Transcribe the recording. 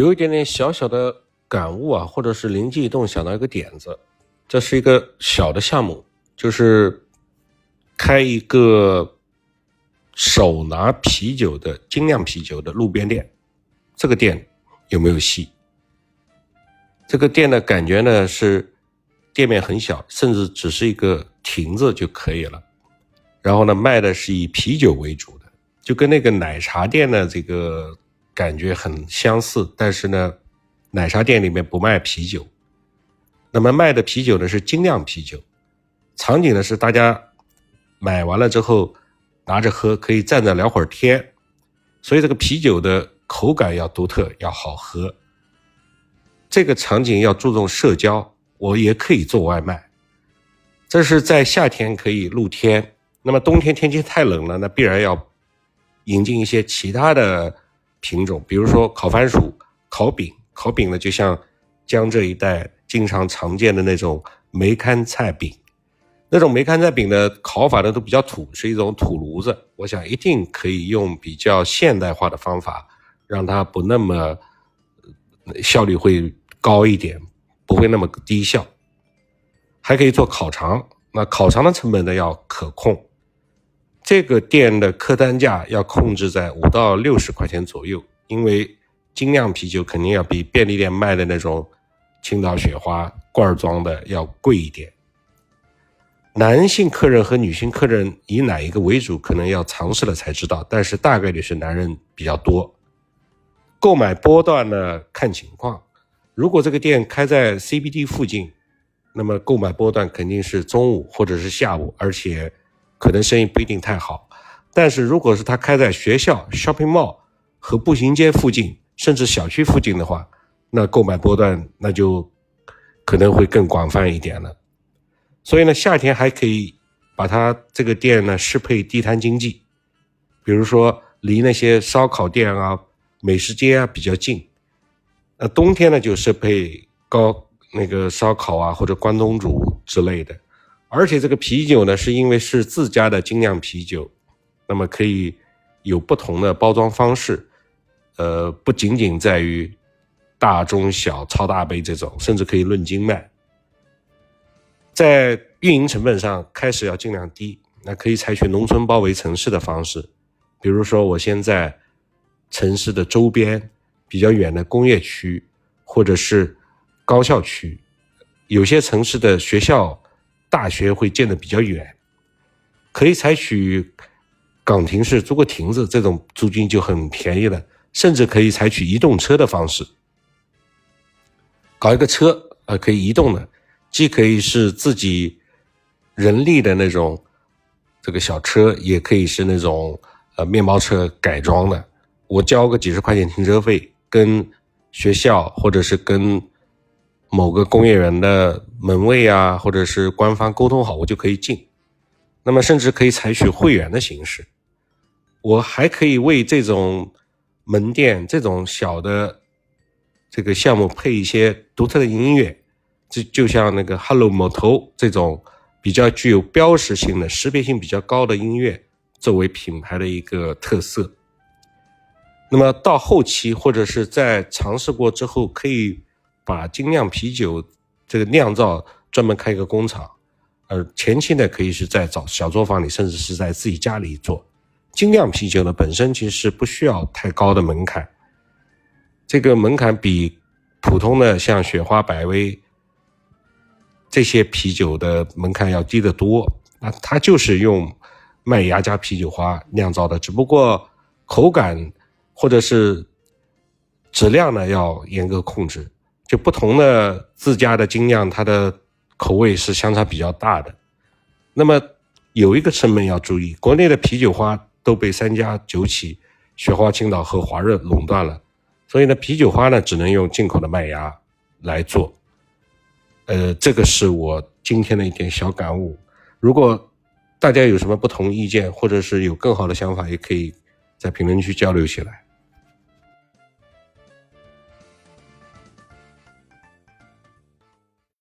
有一点点小小的感悟啊，或者是灵机一动想到一个点子，这是一个小的项目，就是开一个手拿啤酒的精酿啤酒的路边店。这个店有没有戏？这个店的感觉呢是店面很小，甚至只是一个亭子就可以了。然后呢，卖的是以啤酒为主的，就跟那个奶茶店的这个。感觉很相似，但是呢，奶茶店里面不卖啤酒，那么卖的啤酒呢是精酿啤酒。场景呢是大家买完了之后拿着喝，可以站着聊会儿天，所以这个啤酒的口感要独特，要好喝。这个场景要注重社交，我也可以做外卖。这是在夏天可以露天，那么冬天天气太冷了，那必然要引进一些其他的。品种，比如说烤番薯、烤饼，烤饼呢就像江浙一带经常常见的那种梅干菜饼，那种梅干菜饼的烤法呢都比较土，是一种土炉子。我想一定可以用比较现代化的方法，让它不那么效率会高一点，不会那么低效。还可以做烤肠，那烤肠的成本呢要可控。这个店的客单价要控制在五到六十块钱左右，因为精酿啤酒肯定要比便利店卖的那种青岛雪花罐装的要贵一点。男性客人和女性客人以哪一个为主，可能要尝试了才知道，但是大概率是男人比较多。购买波段呢看情况，如果这个店开在 CBD 附近，那么购买波段肯定是中午或者是下午，而且。可能生意不一定太好，但是如果是他开在学校、shopping mall 和步行街附近，甚至小区附近的话，那购买波段那就可能会更广泛一点了。所以呢，夏天还可以把它这个店呢适配地摊经济，比如说离那些烧烤店啊、美食街啊比较近。那冬天呢就适配高那个烧烤啊或者关东煮之类的。而且这个啤酒呢，是因为是自家的精酿啤酒，那么可以有不同的包装方式，呃，不仅仅在于大、中、小、超大杯这种，甚至可以论斤卖。在运营成本上开始要尽量低，那可以采取农村包围城市的方式，比如说我先在城市的周边比较远的工业区或者是高校区，有些城市的学校。大学会建的比较远，可以采取岗亭式租个亭子，这种租金就很便宜了。甚至可以采取移动车的方式，搞一个车，呃，可以移动的，既可以是自己人力的那种这个小车，也可以是那种呃面包车改装的。我交个几十块钱停车费，跟学校或者是跟。某个工业园的门卫啊，或者是官方沟通好，我就可以进。那么，甚至可以采取会员的形式。我还可以为这种门店、这种小的这个项目配一些独特的音乐，就就像那个 Hello 某头这种比较具有标识性的、识别性比较高的音乐，作为品牌的一个特色。那么到后期或者是在尝试过之后，可以。把精酿啤酒这个酿造专门开一个工厂，而前期呢可以是在找小作坊里，甚至是在自己家里做。精酿啤酒呢本身其实不需要太高的门槛，这个门槛比普通的像雪花、百威这些啤酒的门槛要低得多。那它就是用麦芽加啤酒花酿造的，只不过口感或者是质量呢要严格控制。就不同的自家的精酿，它的口味是相差比较大的。那么有一个成本要注意，国内的啤酒花都被三家酒企雪花、青岛和华润垄断了，所以呢，啤酒花呢只能用进口的麦芽来做。呃，这个是我今天的一点小感悟。如果大家有什么不同意见，或者是有更好的想法，也可以在评论区交流起来。